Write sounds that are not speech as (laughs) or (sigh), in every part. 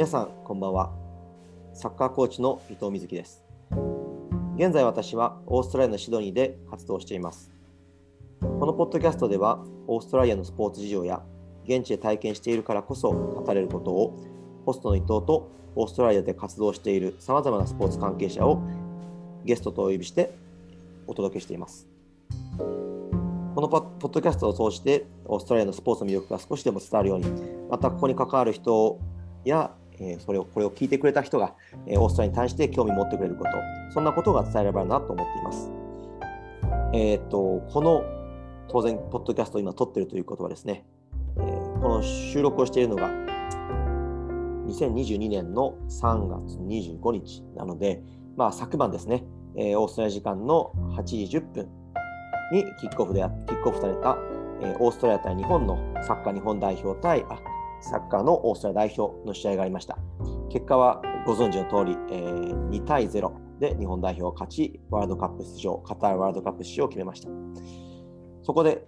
皆さんこんばんは。サッカーコーチの伊藤瑞希です。現在私はオーストラリアのシドニーで活動しています。このポッドキャストではオーストラリアのスポーツ事情や現地で体験しているからこそ語れることをホストの伊藤とオーストラリアで活動しているさまざまなスポーツ関係者をゲストとお呼びしてお届けしています。このポッドキャストを通してオーストラリアのスポーツの魅力が少しでも伝わるようにまたここに関わる人やえそれをこれを聞いてくれた人が、えオーストラリアに対して興味を持ってくれることそんなことが伝えればなと思っています。えー、っとこの当然ポッドキャストを今撮ってるということはですね、えー、この収録をしているのが2022年の3月25日なので、まあ、昨晩ですね、えー、オーストラリア時間の8時10分にキックオフでキックオフされた、えー、オーストラリア対日本のサッカー日本代表対あサッカーのオーストラリア代表の試合がありました。結果はご存知の通り、えー、2対0で日本代表が勝ち、ワールドカップ出場、カタールワールドカップ出場を決めました。そこで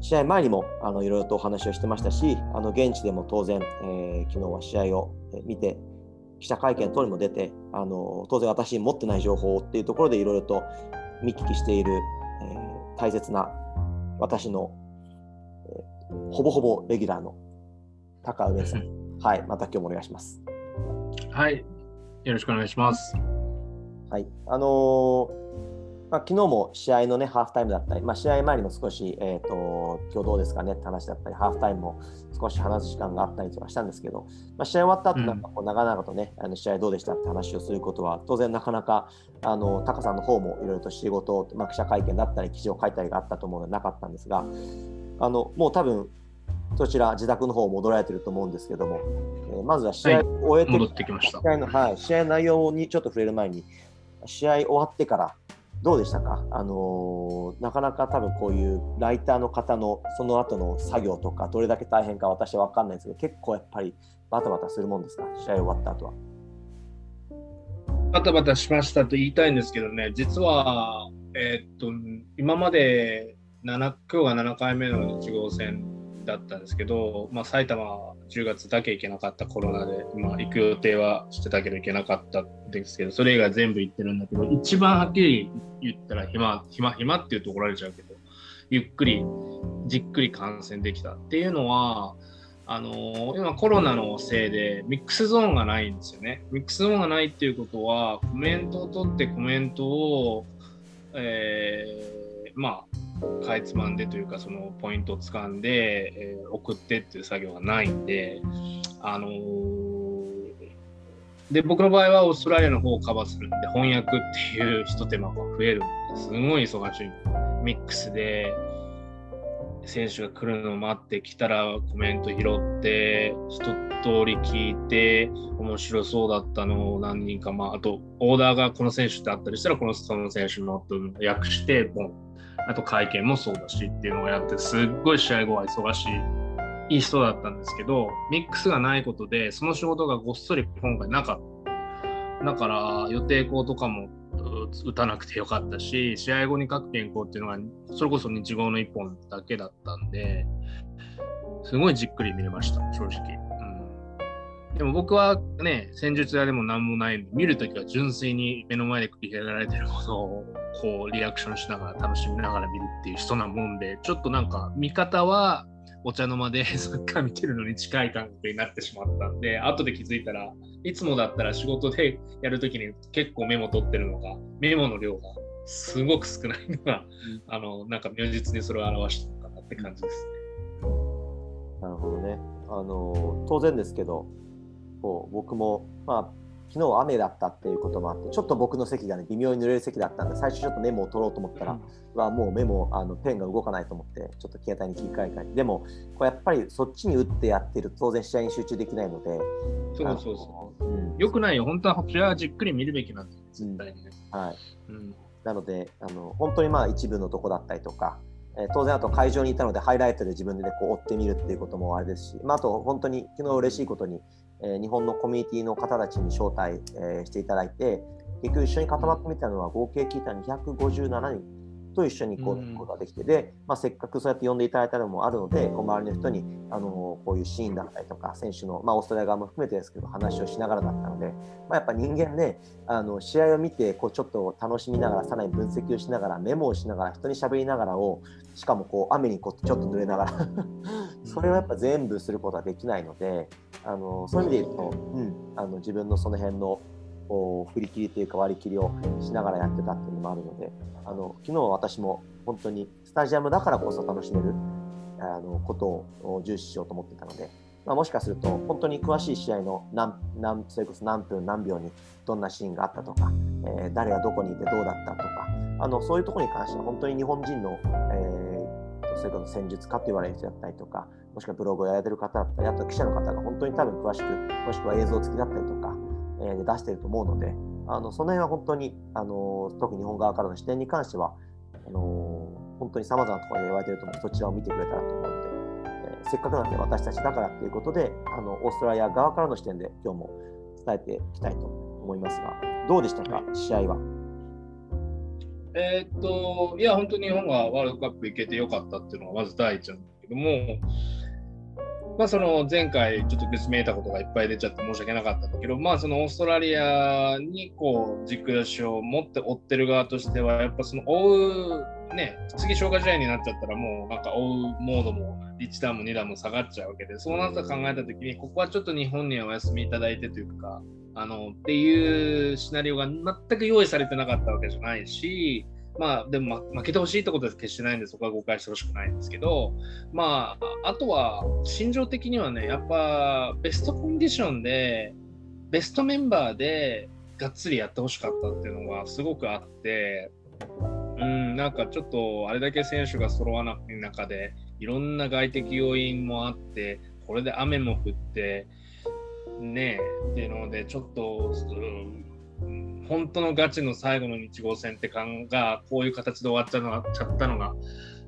試合前にもあのいろいろとお話をしてましたし、あの現地でも当然、えー、昨日は試合を見て、記者会見等にも出て、あの当然私に持ってない情報っていうところでいろいろと見聞きしている、えー、大切な私の、えー、ほぼほぼレギュラーの高上さん。はい、また今日もお願いします。はい、よろしくお願いします。はい、あのー、まあ、昨日も試合のね、ハーフタイムだったり、まあ、試合前にも少し、えっ、ー、と、今日どうですかねって話だったり、ハーフタイムも少し話す時間があったりとかしたんですけど、まあ、試合終わった後なんかこう長々とね、うん、あの試合どうでしたって話をすることは、当然なかなか、あの、タカさんの方もいろいろと仕事、まあ、記者会見だったり、記事を書いたりがあったと思うのでなかったんですが、あの、もう多分、そちら自宅の方戻られてると思うんですけども、えー、まずは試合を終えて、はい、てきました。試合の、はい、試合内容にちょっと触れる前に、試合終わってからどうでしたか、あのー、なかなか多分こういうライターの方のその後の作業とか、どれだけ大変か私は分かんないですけど、結構やっぱりバタバタするもんですか、試合終わった後は。バタバタしましたと言いたいんですけどね、実は、えー、っと今まで7今日が7回目の1号戦だったんですけど、まあ、埼玉は10月だけ行けなかったコロナで、まあ、行く予定はしてたけど行けなかったんですけど、それ以外全部行ってるんだけど、一番はっきり言ったら暇、暇、暇って言うと怒られちゃうけど、ゆっくり、じっくり観戦できたっていうのは、あの、今コロナのせいでミックスゾーンがないんですよね。ミックスゾーンがないっていうことは、コメントを取ってコメントを、えー、まあ、かいつまんでというかそのポイントをつかんで、えー、送ってっていう作業がないんで、あのー、で僕の場合はオーストラリアの方をカバーするんで翻訳っていうひと手間が増えるんですごい忙しいミックスで選手が来るのを待ってきたらコメント拾って一通り聞いて面白そうだったのを何人かまああとオーダーがこの選手ってあったりしたらこのその選手のと訳してボンあと会見もそうだしっていうのをやってすっごい試合後は忙しいいい人だったんですけどミックスがないことでその仕事がごっそり今回なかっただから予定校とかも打たなくてよかったし試合後に各健康っていうのがそれこそ日号の1本だけだったんですごいじっくり見れました正直。でも僕はね、戦術屋でも何もないので、見るときは純粋に目の前で繰り広げられてることをこうリアクションしながら楽しみながら見るっていう人なもんで、ちょっとなんか見方はお茶の間でサッカー見てるのに近い感覚になってしまったんで、後で気づいたらいつもだったら仕事でやるときに結構メモ取ってるのが、メモの量がすごく少ないのが、あの、なんか如実にそれを表したのかなって感じですね。なるほどね。あの、当然ですけど、僕も、まあ、昨日雨だったっていうこともあってちょっと僕の席がね微妙に濡れる席だったんで最初ちょっとメモを取ろうと思ったら、うん、はもうメモあのペンが動かないと思ってちょっと携帯に切り替えたりでもこれやっぱりそっちに打ってやってると当然試合に集中できないのでそうそうそう、う。ん、よくないよ。本当は試合はじっくり見るべきなんです絶対にね、はい、うん、なのであの本当にまあ一部のとこだったりとかえ当然あと会場にいたのでハイライトで自分で、ね、こう追ってみるっていうこともあれですし、まあ、あと本当に昨日嬉しいことにえ日本のコミュニティの方たちに招待、えしていただいて、結局一緒に固まってみたのは合計聞いた257人と一緒にこう、うことができてで、まあ、せっかくそうやって呼んでいただいたのもあるのでこう周りの人にあのこういうシーンだったりとか選手の、まあ、オーストラリア側も含めてですけど話をしながらだったので、まあ、やっぱ人間ねあの試合を見てこうちょっと楽しみながらさらに分析をしながらメモをしながら人に喋りながらをしかもこう雨にこうちょっと濡れながら (laughs) それをやっぱ全部することはできないのであのそういう意味で言うと、うん、あの自分のその辺のこう振り切りというか割り切りをしながらやってたっていうのもあるのであの昨日は私も本当にスタジアムだからこそ楽しめるあのことを重視しようと思ってたので、まあ、もしかすると本当に詳しい試合の何何それこそ何分何秒にどんなシーンがあったとか、えー、誰がどこにいてどうだったとかあのそういうところに関しては本当に日本人の、えー、それこそ戦術家と言われる人だったりとかもしくはブログをやられてる方だったりあと記者の方が本当に多分詳しくもしくは映像付きだったりとかえ出していると思うので、あのその辺は本当にあの特に日本側からの視点に関してはあの本当にさまざまなところで言われてると思うのでそちらを見てくれたらと思うので、えー、せっかくなんで私たちだからということであのオーストラリア側からの視点で今日も伝えていきたいと思いますがどうでしたか、試合は。え、っといや本当に日本がワールドカップ行けてよかったっていうのがまず第一なんだけどもまあ、その前回ちょっとぐすめいたことがいっぱい出ちゃって申し訳なかったんだけど、まあ、そのオーストラリアにこう軸足を持って追ってる側としては、やっぱその追う、ね、次消化試合になっちゃったらもうなんか追うモードも1段も2段も下がっちゃうわけで、そうなった考えたときに、ここはちょっと日本にはお休みいただいてというか、あのっていうシナリオが全く用意されてなかったわけじゃないし、まあ、でも、負けてほしいってことは決してないんで、そこは誤解してほしくないんですけど、まあ、あとは、心情的にはね、やっぱ、ベストコンディションで、ベストメンバーで、がっつりやってほしかったっていうのがすごくあって、うん、なんかちょっと、あれだけ選手が揃わない中で、いろんな外的要因もあって、これで雨も降って、ねえ、っていうので、ちょっと、うん本当のガチの最後の日号戦って感がこういう形で終わっちゃのちゃったのが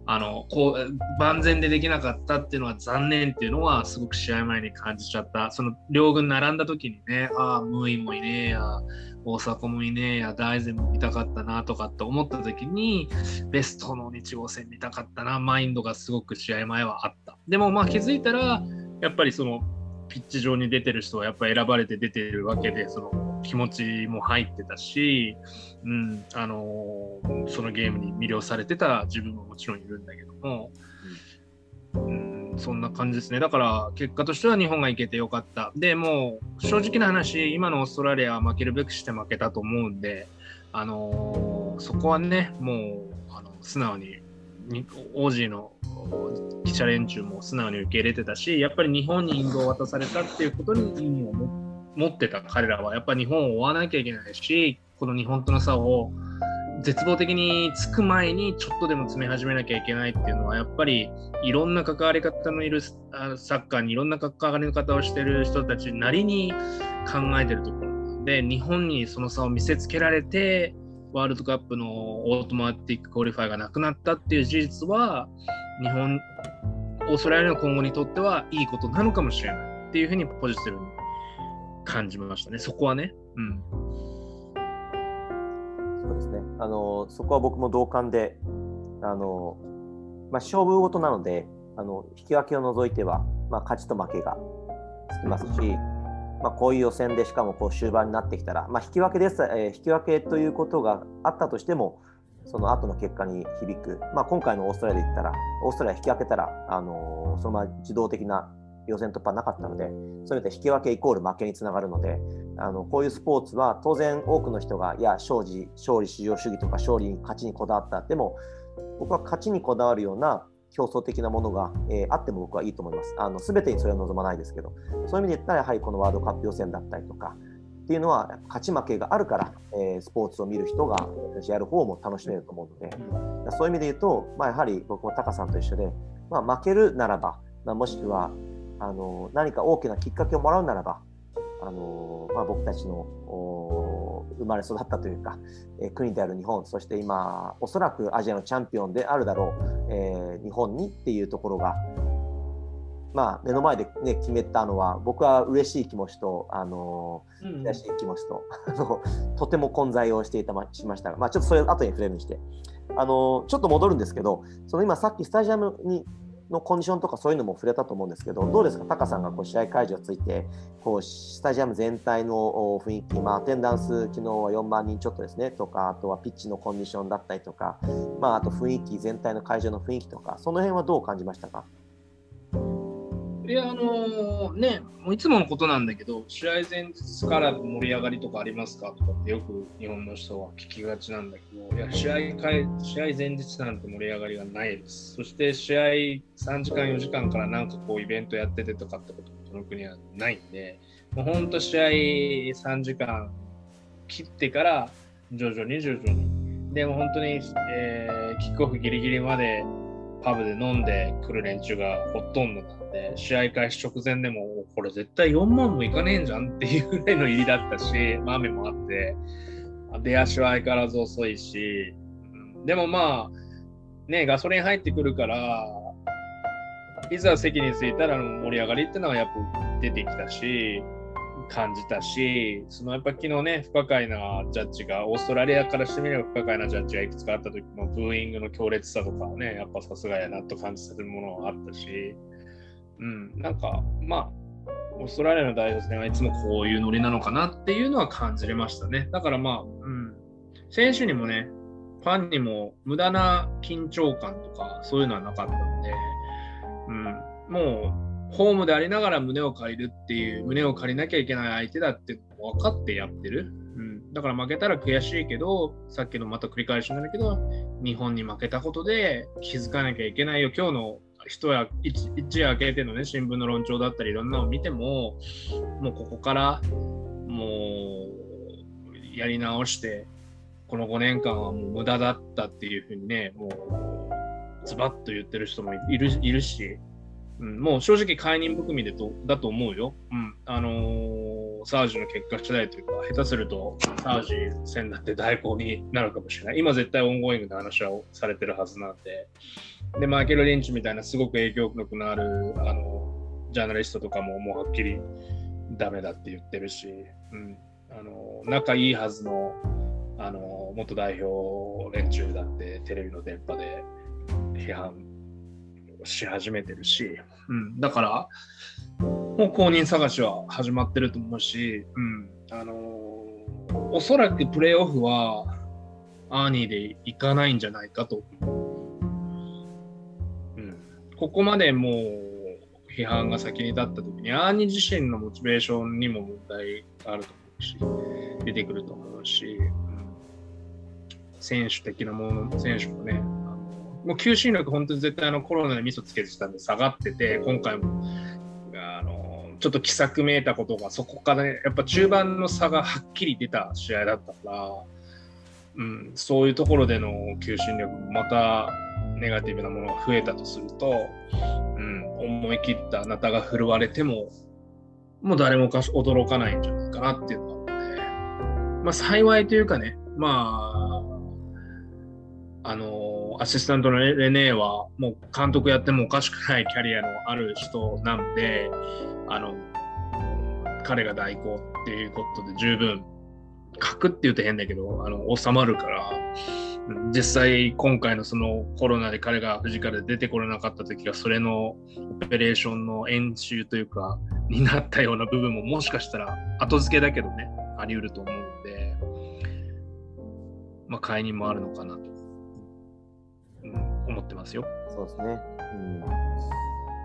あのこう万全でできなかったっていうのは残念っていうのはすごく試合前に感じちゃった。その両軍並んだ時にねああムーイもいねえや大迫もいねえや大然も見たかったなとかって思った時にベストの日号戦見たかったなマインドがすごく試合前はあった。でもまあ気づいたらやっぱりそのピッチ上に出てる人はやっぱ選ばれて出てるわけでその気持ちも入ってたし、うんあの、そのゲームに魅了されてた自分ももちろんいるんだけども、うん、そんな感じですね。だから結果としては日本がいけてよかった。でもう正直な話今のオーストラリアは負けるべくして負けたと思うんで、あの、そこはねもうあの素直にオージーの記者連中も素直に受け入れてたしやっぱり日本に引導を渡されたっていうことに意味を持って持ってた彼らはやっぱ日本を追わなきゃいけないしこの日本との差を絶望的につく前にちょっとでも詰め始めなきゃいけないっていうのはやっぱりいろんな関わり方のいるサッカーにいろんな関わり方をしてる人たちなりに考えてるところで日本にその差を見せつけられてワールドカップの automatic qualify がなくなったっていう事実は日本オーストラリアの今後にとってはいいことなのかもしれないっていうふうにポジティブに感じましたね、そこはね。うん、そうですね。あのそこは僕も同感で、あのまあ、勝負事なのであの引き分けを除いては、まあ、勝ちと負けがつきますし、まあ、こういう予選でしかもこう終盤になってきたら、まあ、引き分けです、えー、引き分けということがあったとしてもその後の結果に響く、まあ、今回のオーストラリアで言ったらオーストラリア引き分けたら、あのー、そのまま自動的な予選突破なかったので、そういうで引き分けイコール負けにつながるので、あのこういうスポーツは当然多くの人が、いや、勝利、勝利至上主義とか勝利に勝ちにこだわった。でも、僕は勝ちにこだわるような競争的なものが、えー、あっても僕はいいと思います。あの全てにそれは望まないですけど、そういう意味で言ったら、やはりこのワールドカップ予選だったりとか、っていうのは勝ち負けがあるから、えー、スポーツを見る人がやる方も楽しめると思うので、そういう意味で言うと、まあ、やはり僕もタカさんと一緒で、まあ、負けるならば、まあ、もしくはあの何か大きなきっかけをもらうならばあの、まあ、僕たちの生まれ育ったというか、えー、国である日本そして今おそらくアジアのチャンピオンであるだろう、えー、日本にっていうところが、まあ、目の前で、ね、決めたのは僕は嬉しい気持ちと、あの嬉しい気持ちと、(laughs) とても混在をしていたしましたが、まあ、ちょっとそれを後に触れるにして。あのちょっと戻るんですけど、その今さっきスタジアムにのコンディションとかそういうのも触れたと思うんですけど、どうですか、タカさんがこう試合会場について、こうスタジアム全体の雰囲気、まあ、アテンダンス、昨日は4万人ちょっとですね、とか、あとはピッチのコンディションだったりとか、まあ、あと雰囲気、全体の会場の雰囲気とか、その辺はどう感じましたか？いや、あのー、ね、もういつものことなんだけど、試合前日から盛り上がりとかありますかとかってよく日本の人は聞きがちなんだけど、いや試合会試合前日なんて盛り上がりがないです。そして試合3時間、4時間からなんかこうイベントやっててとかってこともこの国はないんで、もう本当試合3時間切ってから徐々に徐々に。でも本当に、えー、キックオフギリギリまでパブで飲んでくる連中がほとんどなんで、試合開始直前でも、これ絶対4万もいかねえんじゃんっていうぐらいの入りだったし、まあ、雨もあって、出足は相変わらず遅いし、うん、でもまあ、ね、ガソリン入ってくるから、いざ席に着いたら盛り上がりっていうのはやっぱ出てきたし、感じたし、そのやっぱ昨日ね、不可解なジャッジが、オーストラリアからしてみれば不可解なジャッジがいくつかあった時のブーイングの強烈さとかね、やっぱさすがやなと感じさせるものはあったし、うん、なんかまあ、オーストラリアの代表戦はいつもこういうノリなのかなっていうのは感じれましたね。だからまあ、うん、選手にもね、ファンにも無駄な緊張感とかそういうのはなかったんで、うん、もうホームでありながら胸を借りるっていう、胸を借りなきゃいけない相手だって分かってやってる。うん、だから負けたら悔しいけど、さっきのまた繰り返しになるけど、日本に負けたことで気づかなきゃいけないよ。今日の人や一一夜明けてのね、新聞の論調だったりいろんなのを見ても、もうここからもうやり直して、この5年間はもう無駄だったっていうふうにね、もうズバッと言ってる人もいるいるし、うん、もう正直解任含みでとだと思うよ。うん。あのー、サウジの結果次第というか、下手するとサウジ戦だって代行になるかもしれない。今絶対 ongoing で話はされてるはずなんで。で、マイケル・リンチみたいなすごく影響力のある、あのジャーナリストとかももうはっきりダメだって言ってるし、うん。あの仲いいはずの、あの元代表連中だってテレビの電波で批判し始めてるし、うん、だからもう公認探しは始まってると思うし、うん。あのー、おそらくプレーオフはアーニーで行かないんじゃないかと。うん、ここまでもう批判が先に立った時にアーニー自身のモチベーションにも問題があると思うし出てくると思うし、うん、選手的なもの選手もねもう求心力、本当に絶対あのコロナでミスつけてたんで下がってて、今回も。あのちょっと奇策めいたことが、そこから、ね、やっぱ中盤の差がはっきり出た試合だったから、うん、そういうところでの求心力もまたネガティブなものが増えたとすると、うん、思い切ったあなたが振るわれても、もう誰もか驚かないんじゃないかなっていうのがあって、まあ幸いというかね、まあ、あのアシスタントのレネーはもう監督やってもおかしくないキャリアのある人なんであの彼が代行っていうことで十分書くって言うと変だけどあの収まるから実際今回のそのコロナで彼が藤から出てこれなかった時がそれのオペレーションの演習というかになったような部分ももしかしたら後付けだけどねあり得ると思うのでまあ解任もあるのかなと。思ってますよ。そうですね、うん。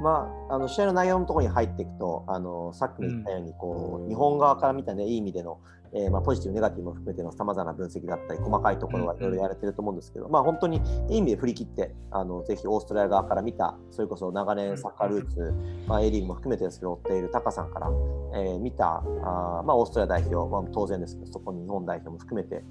まあ、あの試合の内容のところに入っていくとあのさっきも言ったようにこう、うん、日本側から見た、ね、いい意味での、えーまあ、ポジティブ、ネガティブも含めてのさまざまな分析だったり細かいところはいろいろやれてると思うんですけど、うん、まあ、本当にいい意味で振り切ってあのぜひオーストラリア側から見たそれこそ長年サッカールーツ、まあ、A リーグも含めてですけど追っているタカさんから、えー、見たあ、まあ、オーストラリア代表、まあ、当然ですけどそこに日本代表も含めて、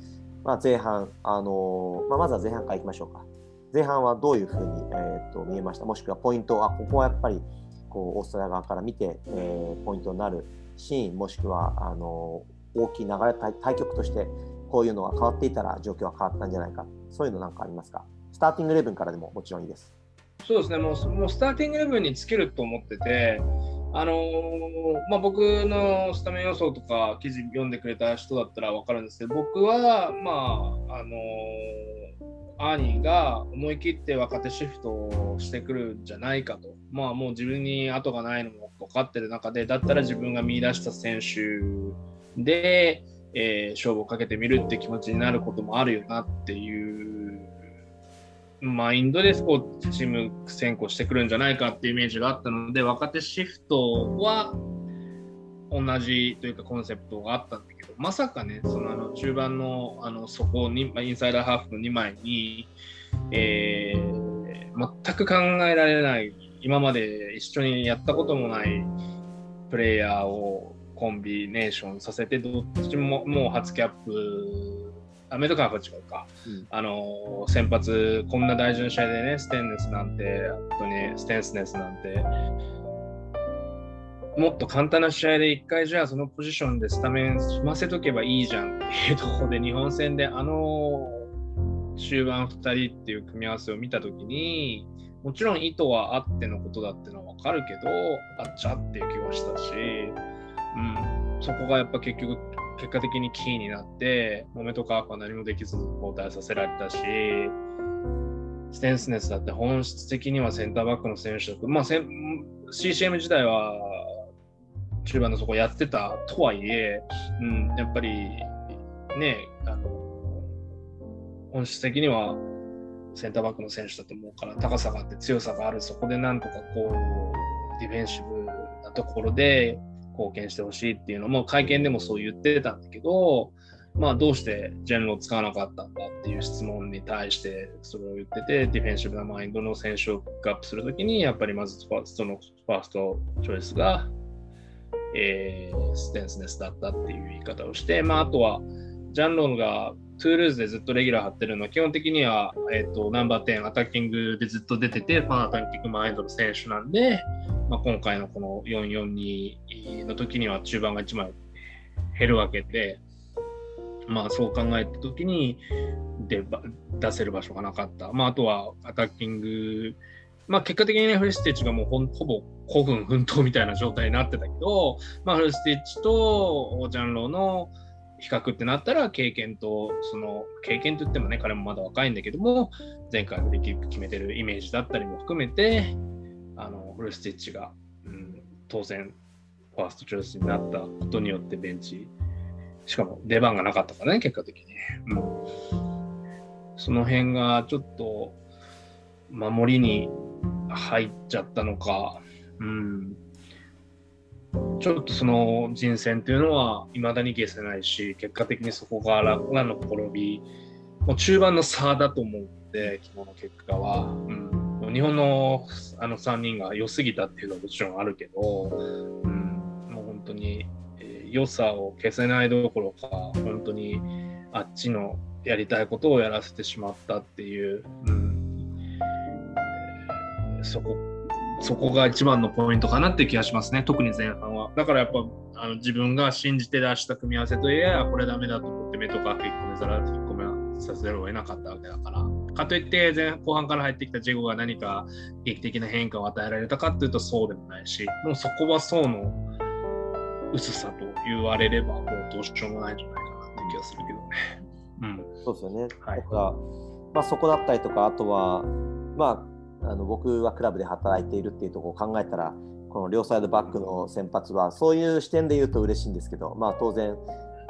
まあ、前半、あのー、まあ、まずは前半からいきましょうか。前半はどういうふうに、えーと、見えました？もしくはポイントあここはやっぱりこうオーストラリア側から見て、えー、ポイントになるシーンもしくはあの大きい流れ対局としてこういうのが変わっていたら状況は変わったんじゃないか。そういうのなんかありますか？スターティングレブンからでももちろんいいです。そうですね。もうもうスターティングレブンにつけると思っててあのー、まあ、僕のスタメン予想とか記事読んでくれた人だったら分かるんですけど僕はまああのーアーニーが思い切って若手シフトをしてくるんじゃないかと。まあもう自分に後がないのも分かってる中で、だったら自分が見出した選手で、えー、勝負をかけてみるって気持ちになることもあるよなっていうマインドでこうチーム選考してくるんじゃないかっていうイメージがあったので若手シフトは同じというかコンセプトがあったんまさかねそのあの中盤のあの底にインサイダーハーフの2枚に、えー、全く考えられない今まで一緒にやったこともないプレイヤーをコンビネーションさせてどっちももう初キャップアメリカは違うか、うん、あの先発こんな大事な試合でねステンネスなんて本当にステンスネスなんてもっと簡単な試合で1回じゃあそのポジションでスタメン済ませとけばいいじゃんっていうところで日本戦であの終盤2人っていう組み合わせを見たときにもちろん意図はあってのことだってのは分かるけどあっちゃっていう気はしたしうん、そこがやっぱ結局結果的にキーになってモメとカーフは何もできず交代させられたしステンスネスだって本質的にはセンターバックの選手だと、まあ、CCM 時代は中盤のそこやってたとはいえ、うん、やっぱりねあの本質的にはセンターバックの選手だと思うから高さがあって強さがあるそこでなんとかこうディフェンシブなところで貢献してほしいっていうのも会見でもそう言ってたんだけど、まあ、どうしてジェンロを使わなかったんだっていう質問に対してそれを言ってて、ディフェンシブなマインドの選手をピックアップするときに、やっぱりまず first の first choice が、えー、ステンスネスだったっていう言い方をして、まあ、あとは、ジャンロンがトゥールーズでずっとレギュラー張ってるのは、基本的には、えーと、ナンバー10、アタッキングでずっと出てて、ファン attacking mind の選手なんで、まあ、今回のこの442の時には中盤が1枚減るわけで、まあ、そう考えた時に出出せる場所がなかった。まあ、あとはアタッキング、まあ、結果的にね、フルスティッチがもうほほぼ古墳奮闘みたいな状態になってたけど、まあ、フルスティッチとジャンローの比較ってなったら経験とその経験といってもね彼もまだ若いんだけども前回のリキック決めてるイメージだったりも含めてあのフルスティッチが、うん、当然ファーストチョイスになったことによってベンチしかも出番がなかったからね結果的に、うん、その辺がちょっと守りに入っちゃったのか、うん、ちょっとその人選っていうのはいまだに消せないし結果的にそこが楽なの転びもう中盤の差だと思うので昨日の結果は。うん。日本のあの3人が良すぎたっていうのはもちろんあるけど、うん、もう本当に、えー、良さを消せないどころか本当にあっちのやりたいことをやらせてしまったっていう、うん。えー、そこそこが一番のポイントかなって気がしますね、特に前半は。だからやっぱあの自分が信じて出した組み合わせといえば、これダメだと思って目とか1個目ざら1個目させざるを得なかったわけだから。かといって前後半から入ってきたジェゴが何か劇的な変化を与えられたかっていうとそうでもないしもうそこは層の薄さと言われればもうどうしようもないんじゃないかなって気がするけどね。うん、そうですよね、はい、かまあ、そこだったりとかあとは、まあ、あの僕はクラブで働いているっていうところを考えたらこの両サイドバックの先発はそういう視点で言うと嬉しいんですけど、まあ、当然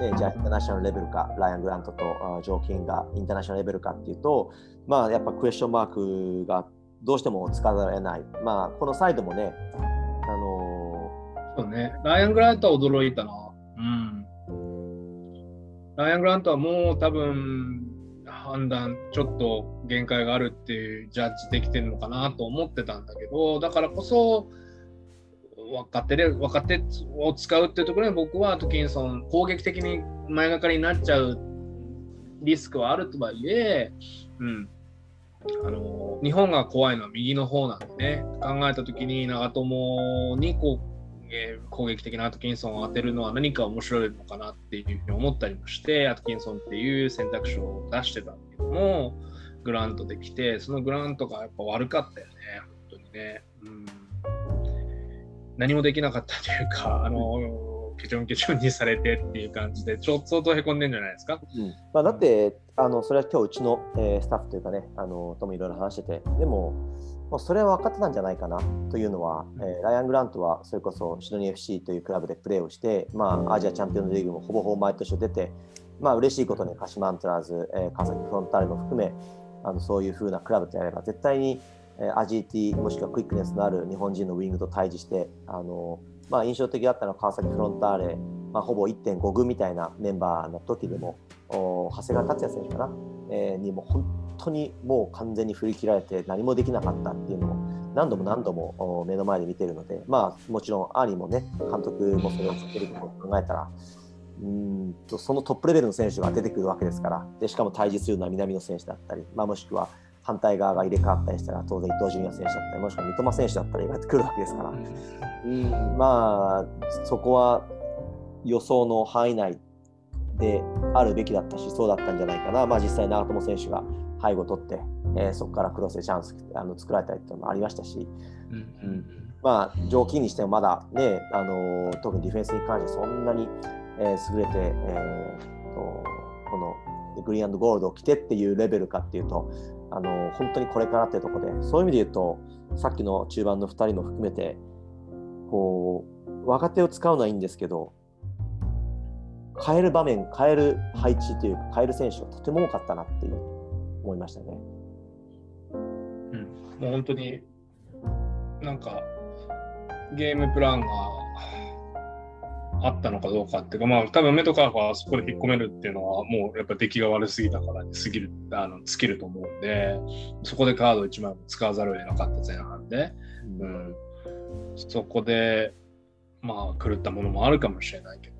えじゃあインターナショナルレベルか、ライアン・グラントとジョー・キンがインターナショナルレベルかっていうと、まあ、やっぱクエスチョンマークがどうしても使われない。まあ、このサイドもね、あのー、そうね、ライアン・グラントは驚いたな。うん。ライアン・グラントはもう多分、判断ちょっと限界があるっていうジャッジできてるのかなと思ってたんだけどだからこそ若手で若手を使うっていうところに僕はアトキンソン攻撃的に前がかりになっちゃうリスクはあるとはいえ、うん、あの日本が怖いのは右の方なんでね。考えた時に長友にこう、えー、攻撃的なアトキンソンを当てるのは何か面白いのかなっていうふうに思ったりもしてアトキンソンっていう選択肢を出してたんだけどもグラントできてそのグラントがやっぱ悪かったよね本当にね。うん。何もできなかったというか、あの結ちょんけちょんにされてっていう感じで、ちょっと相当へこんでんじゃないですか？うん。まあ、だってあの、それは今日うちの、えースタッフというかね、あのともいろいろ話してて、でも、もうそれは分かってたんじゃないかなというのは、えーライアン・グラントはそれこそシドニー FC というクラブでプレーをして、まあ、アジアチャンピオンズリーグもほぼほぼ毎年出て、まあ嬉しいことに鹿島アントラーズ、えー川崎フロンターレも含め、あのそういう風なクラブであれば、絶対に、えーアジリティもしくはクイックネスのある日本人のウィングと対峙して、あのまあ、印象的だったのは川崎フロンターレ、まあ、ほぼ1.5軍みたいなメンバーの時でも、お長谷川竜也選手かな、えーにも本当にもう完全に振り切られて何もできなかったっていうのを何度も何度もお目の前で見てるので、まあ、もちろんアーニーもね監督もそれを知ってることを考えたらうーんとそのトップレベルの選手が出てくるわけですからでしかも対峙するのは南野選手だったり、まあ、もしくは反対側が入れ替わったりしたら当然伊東純也選手だったりもしくは三笘選手だったりが来るわけですから。うんまあそこは予想の範囲内であるべきだったしそうだったんじゃないかな、まあ、実際長友選手が背後を取って、えーそこからクロスでチャンスあの作られたりっていうのもありましたし、うんまあ、条件にしてもまだね、あのー特にディフェンスに関してそんなに、えー優れて、えーとこのグリーンゴールドを着てっていうレベルかっていうと、あのー本当にこれからっていうところでそういう意味で言うとさっきの中盤の2人も含めてこう若手を使うのはいいんですけど変える場面変える配置というか変える選手がとても多かったなっていう思いましたね。うん。もう本当になんかゲームプランがあったのかどうかっていうか、まあ多分メトカーがそこで引っ込めるっていうのはもうやっぱ出来が悪すぎたからすぎるあの尽きると思うんで、そこでカード1枚も使わざるを得なかった前半で、うん、そこでまあ狂ったものもあるかもしれないけど、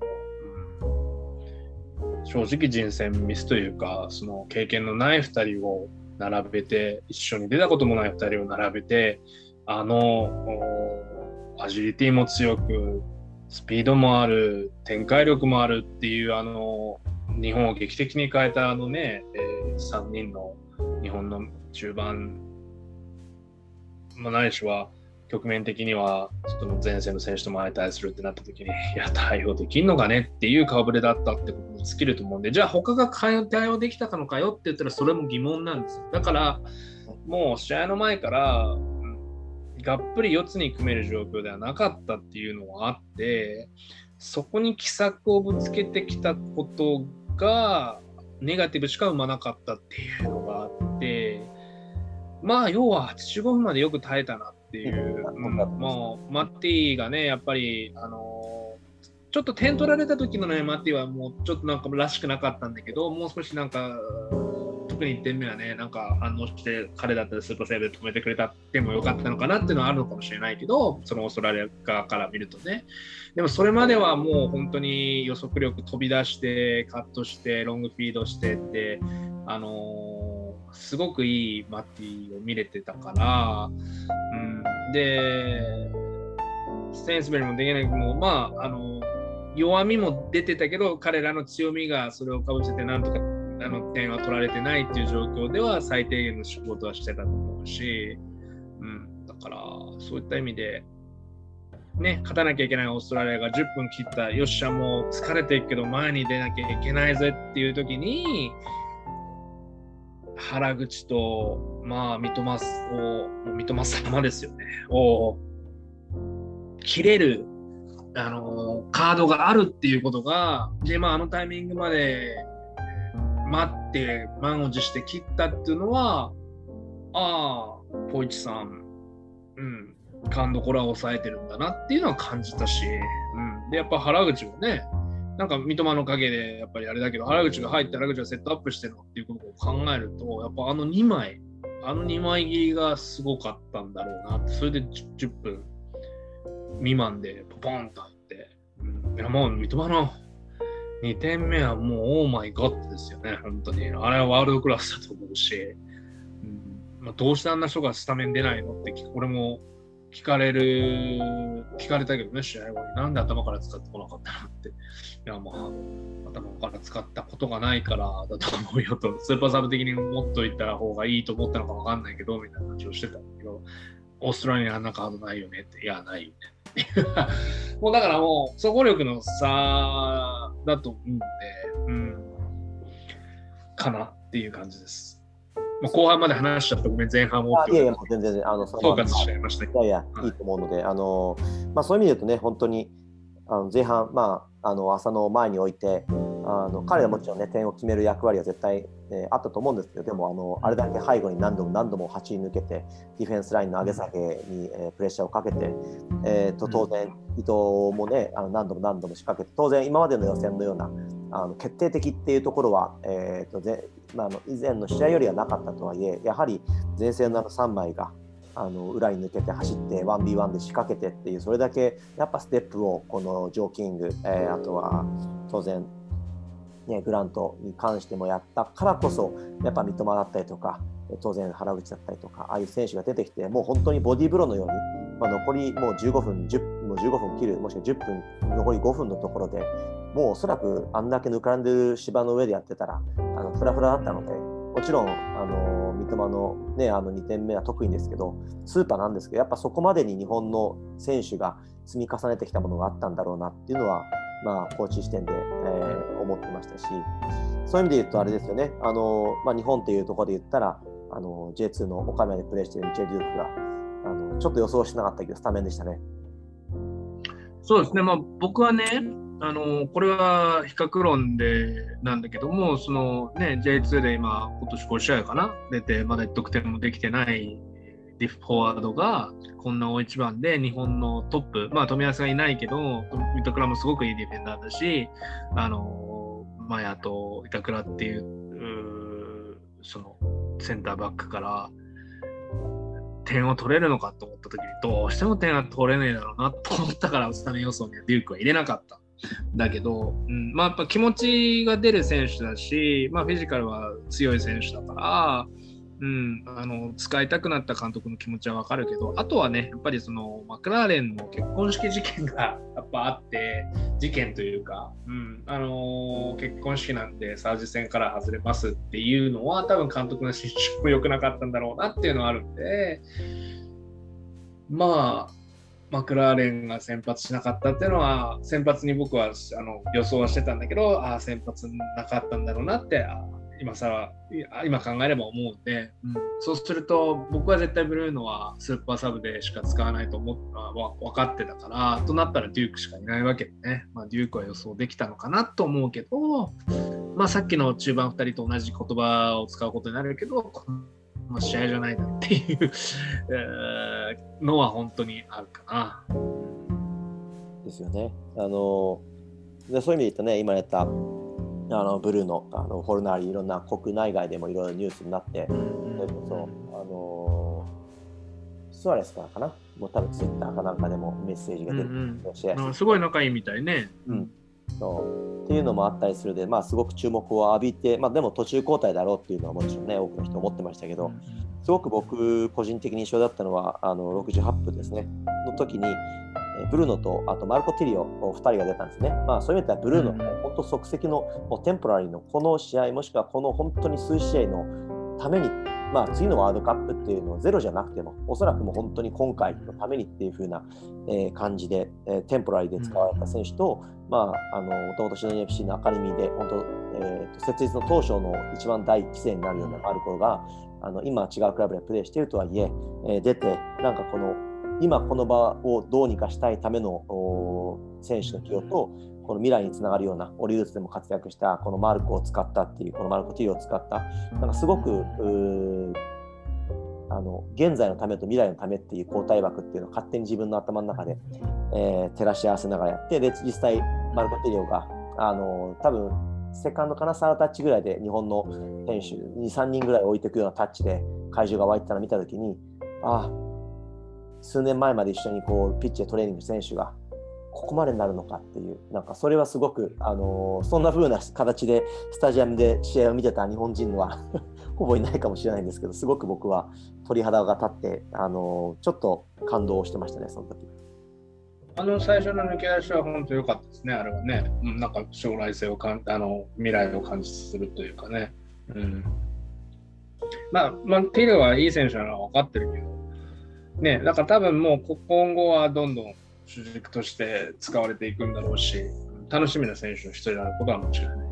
うん、正直人選ミスというかその経験のない2人を並べて一緒に出たこともない2人を並べてあのアジリティも強くスピードもある展開力もあるっていうあの日本を劇的に変えたあのね、えー3人の日本の中盤、まあ、ないしは局面的にはその前線の選手とも相対するってなった時にいや対応できんのかねっていう顔ぶれだったってことに尽きると思うんでじゃあ他が対応できたかのかよって言ったらそれも疑問なんですよ。だからもう試合の前からがっぷり四つに組める状況ではなかったっていうのはあってそこに奇策をぶつけてきたことがネガティブしか生まなかったっていうのがあってまあ要は85分までよく耐えたなっていう、うん。もうマッティがねやっぱりあのちょっと点取られた時のねマッティはもうちょっとなんからしくなかったんだけどもう少しなんか特に1点目はねなんか反応して彼だったらスーパーセーブで止めてくれたってもよかったのかなっていうのはあるのかもしれないけどそのオーストラリア側から見るとね。でもそれまではもう本当に予測力飛び出してカットしてロングフィードしてってあのーすごくいいマッティを見れてたから、うん、でステンスベルもできないもまああの弱みも出てたけど彼らの強みがそれをかぶせてなんとかあの点は取られてないっていう状況では最低限の仕事はしてたと思うし、うん、だからそういった意味でね、勝たなきゃいけないオーストラリアが10分切った、よっしゃ、もう疲れてるけど前に出なきゃいけないぜっていう時に、原口と、まあ、三笘を、三笘様ですよね、を切れる、あのカードがあるっていうことが、で、まあ、あのタイミングまで待って、満を持して切ったっていうのは、ああ、ポイチさん、うん、勘どころは抑えてるんだなっていうのは感じたし、うん、で、やっぱ原口もね、なんか三笘の陰でやっぱりあれだけど、原口が入って原口がセットアップしてるのっていうことを考えると、やっぱあの2枚、あの2枚切りがすごかったんだろうなって、それで 10, 10分未満でポポンと入って、いやもう三笘の2点目はもうオーマイゴッドですよね、本当に。あれはワールドクラスだと思うし、うんまあ、どうしてあんな人がスタメン出ないのって聞俺も聞かれる、聞かれたけどね、試合後に。なんで頭から使ってこなかったのって。いや、まあ、頭から使ったことがないからだと思うよと、(laughs) スーパーサブ的に持っといた方がいいと思ったのかわかんないけど、みたいな話をしてたんだけど、オーストラリアあんなカードないよねって、いや、ないよね。っていう (laughs) もうだからもう総合力の差だと思うんで、うん、かなっていう感じです。まあ、後半まで話しちゃったごめん、前半も。いやいや、全然、あの、総括しちゃいました、いやいや、いいと思うので、あの、まあ、そういう意味で言うとね、本当に、あの前半、まあ、あの浅野を前に置いてあの彼はもちろんね点を決める役割は絶対、えー、あったと思うんですけどでもあのあれだけ背後に何度も何度も走り抜けてディフェンスラインの上げ下げに、えー、プレッシャーをかけて、えーと、当然伊藤もねあの何度も何度も仕掛けて当然今までの予選のようなあの決定的っていうところは、えーとぜまあ、あの以前の試合よりはなかったとはいえやはり前線の3枚があの裏に抜けて走って 1v1 で仕掛けてっていうそれだけやっぱステップをこのジョー・キング、えー、あとは当然、ね、グラントに関してもやったからこそやっぱ三笘だったりとか当然原口だったりとかああいう選手が出てきてもう本当にボディーブローのように、まあ、残りもう15分10もう15分切るもしくは10分残り5分のところでもうおそらくあんだけ抜かんでる芝の上でやってたらあのフラフラだったのでもちろんあの三笘の,、ね、あの2点目は得意ですけどスーパーなんですけどやっぱそこまでに日本の選手が積み重ねてきたものがあったんだろうなっていうのは、まあ、コーチ視点で、えー、思ってましたしそういう意味で言うとあれですよね。あの、まあ、日本っていうところで言ったらあの J2 の岡山でプレーしているジェ・デュークがあのちょっと予想してなかったけどスタメンでしたね。そうですね、まあ、僕はね、あのこれは比較論でなんだけども、そのね、J2 で今、今年5試合かな、出て、まだ得点もできてないディフォワードが、こんな大一番で日本のトップ、まあ、富安がいないけど、板倉もすごくいいディフェンダーだし、あのマヤと板倉っていう、そのセンターバックから、点を取れるのかと思った時にどうしても点は取れないだろうなと思ったからスタメン予想にはデュークは入れなかった。だけど、うん、まあやっぱ気持ちが出る選手だし、まあ、フィジカルは強い選手だから、うん、あの使いたくなった監督の気持ちはわかるけどあとはねやっぱりそのマクラーレンの結婚式事件が (laughs) やっぱあって事件というか、うん。あのー、結婚式なんでサージ戦から外れますっていうのは多分監督の心証も良くなかったんだろうなっていうのはあるんでまあマクラーレンが先発しなかったっていうのは先発に僕はあの予想はしてたんだけどああ先発なかったんだろうなって今さ今考えれば思うんで、うん、そうすると僕は絶対ブルーノはスーパーサブでしか使わないと思った分かってたからとなったらデュークしかいないわけでね、まあ、デュークは予想できたのかなと思うけど、まあ、さっきの中盤2人と同じ言葉を使うことになるけどまあ、試合じゃないなっていう (laughs) のは本当にあるかな。ですよね。あのでそういう意味で言うとね、今やったあのブルーのあのホルナーリいろんな国内外でもいろいろニュースになって、それこそ、あのスアレスからかな、もう多分ツイッターかなんかでもメッセージが出て、うんうん、すごい仲いいみたいね。うん。そう。っていうのもあったりするで、まあ、すごく注目を浴びて、まあ、でも途中交代だろうっていうのはもちろんね多くの人思ってましたけど、すごく僕個人的に印象だったのはあの68分ですね。の時にブルーノとあとマルコ・ティリオ2人が出たんですね。まあ、そういう意味ではブルーノの本当即席のもうテンポラリーのこの試合もしくはこの本当に数試合のためにまあ、次のワールドカップっていうのはゼロじゃなくても、おそらくもう本当に今回のためにっていう風な、えー、感じで、えー、テンポラリーで使われた選手と、まあ、あの、もともとシドニー FC のアカデミーで、本当、えーと、設立の当初の一番大規制になるようなアルコが、あの今違うクラブでプレーしているとはいええー、出て、なんかこの、今この場をどうにかしたいための選手の起用と、この未来につながるようなオリウスでも活躍したこのマルコを使ったっていうこのマルコティーを使ったなんかすごくあの現在のためと未来のためっていう交代枠っていうのを勝手に自分の頭の中で、えー、照らし合わせながらやってで実際マルコティリオがあの多分セカンドかなサータッチぐらいで日本の選手23人ぐらい置いていくようなタッチで会場が湧いてたのを見た時にああ数年前まで一緒にこうピッチでトレーニング選手がここまでになるのかっていうなんかそれはすごく、あのー、そんな風な形でスタジアムで試合を見てた日本人は (laughs) ほぼいないかもしれないんですけどすごく僕は鳥肌が立って、あのー、ちょっと感動してましたねその時。あの最初の抜け出しは本当良かったですね、あれはね。なんか将来性をかんあの未来を感じするというかね。うん、まあ、まあ、ティルはいい選手なのは分かってるけど、ね、だから多分もう今後はどんどん主軸として使われていくんだろうし、楽しみな選手の一人であることは間違いない。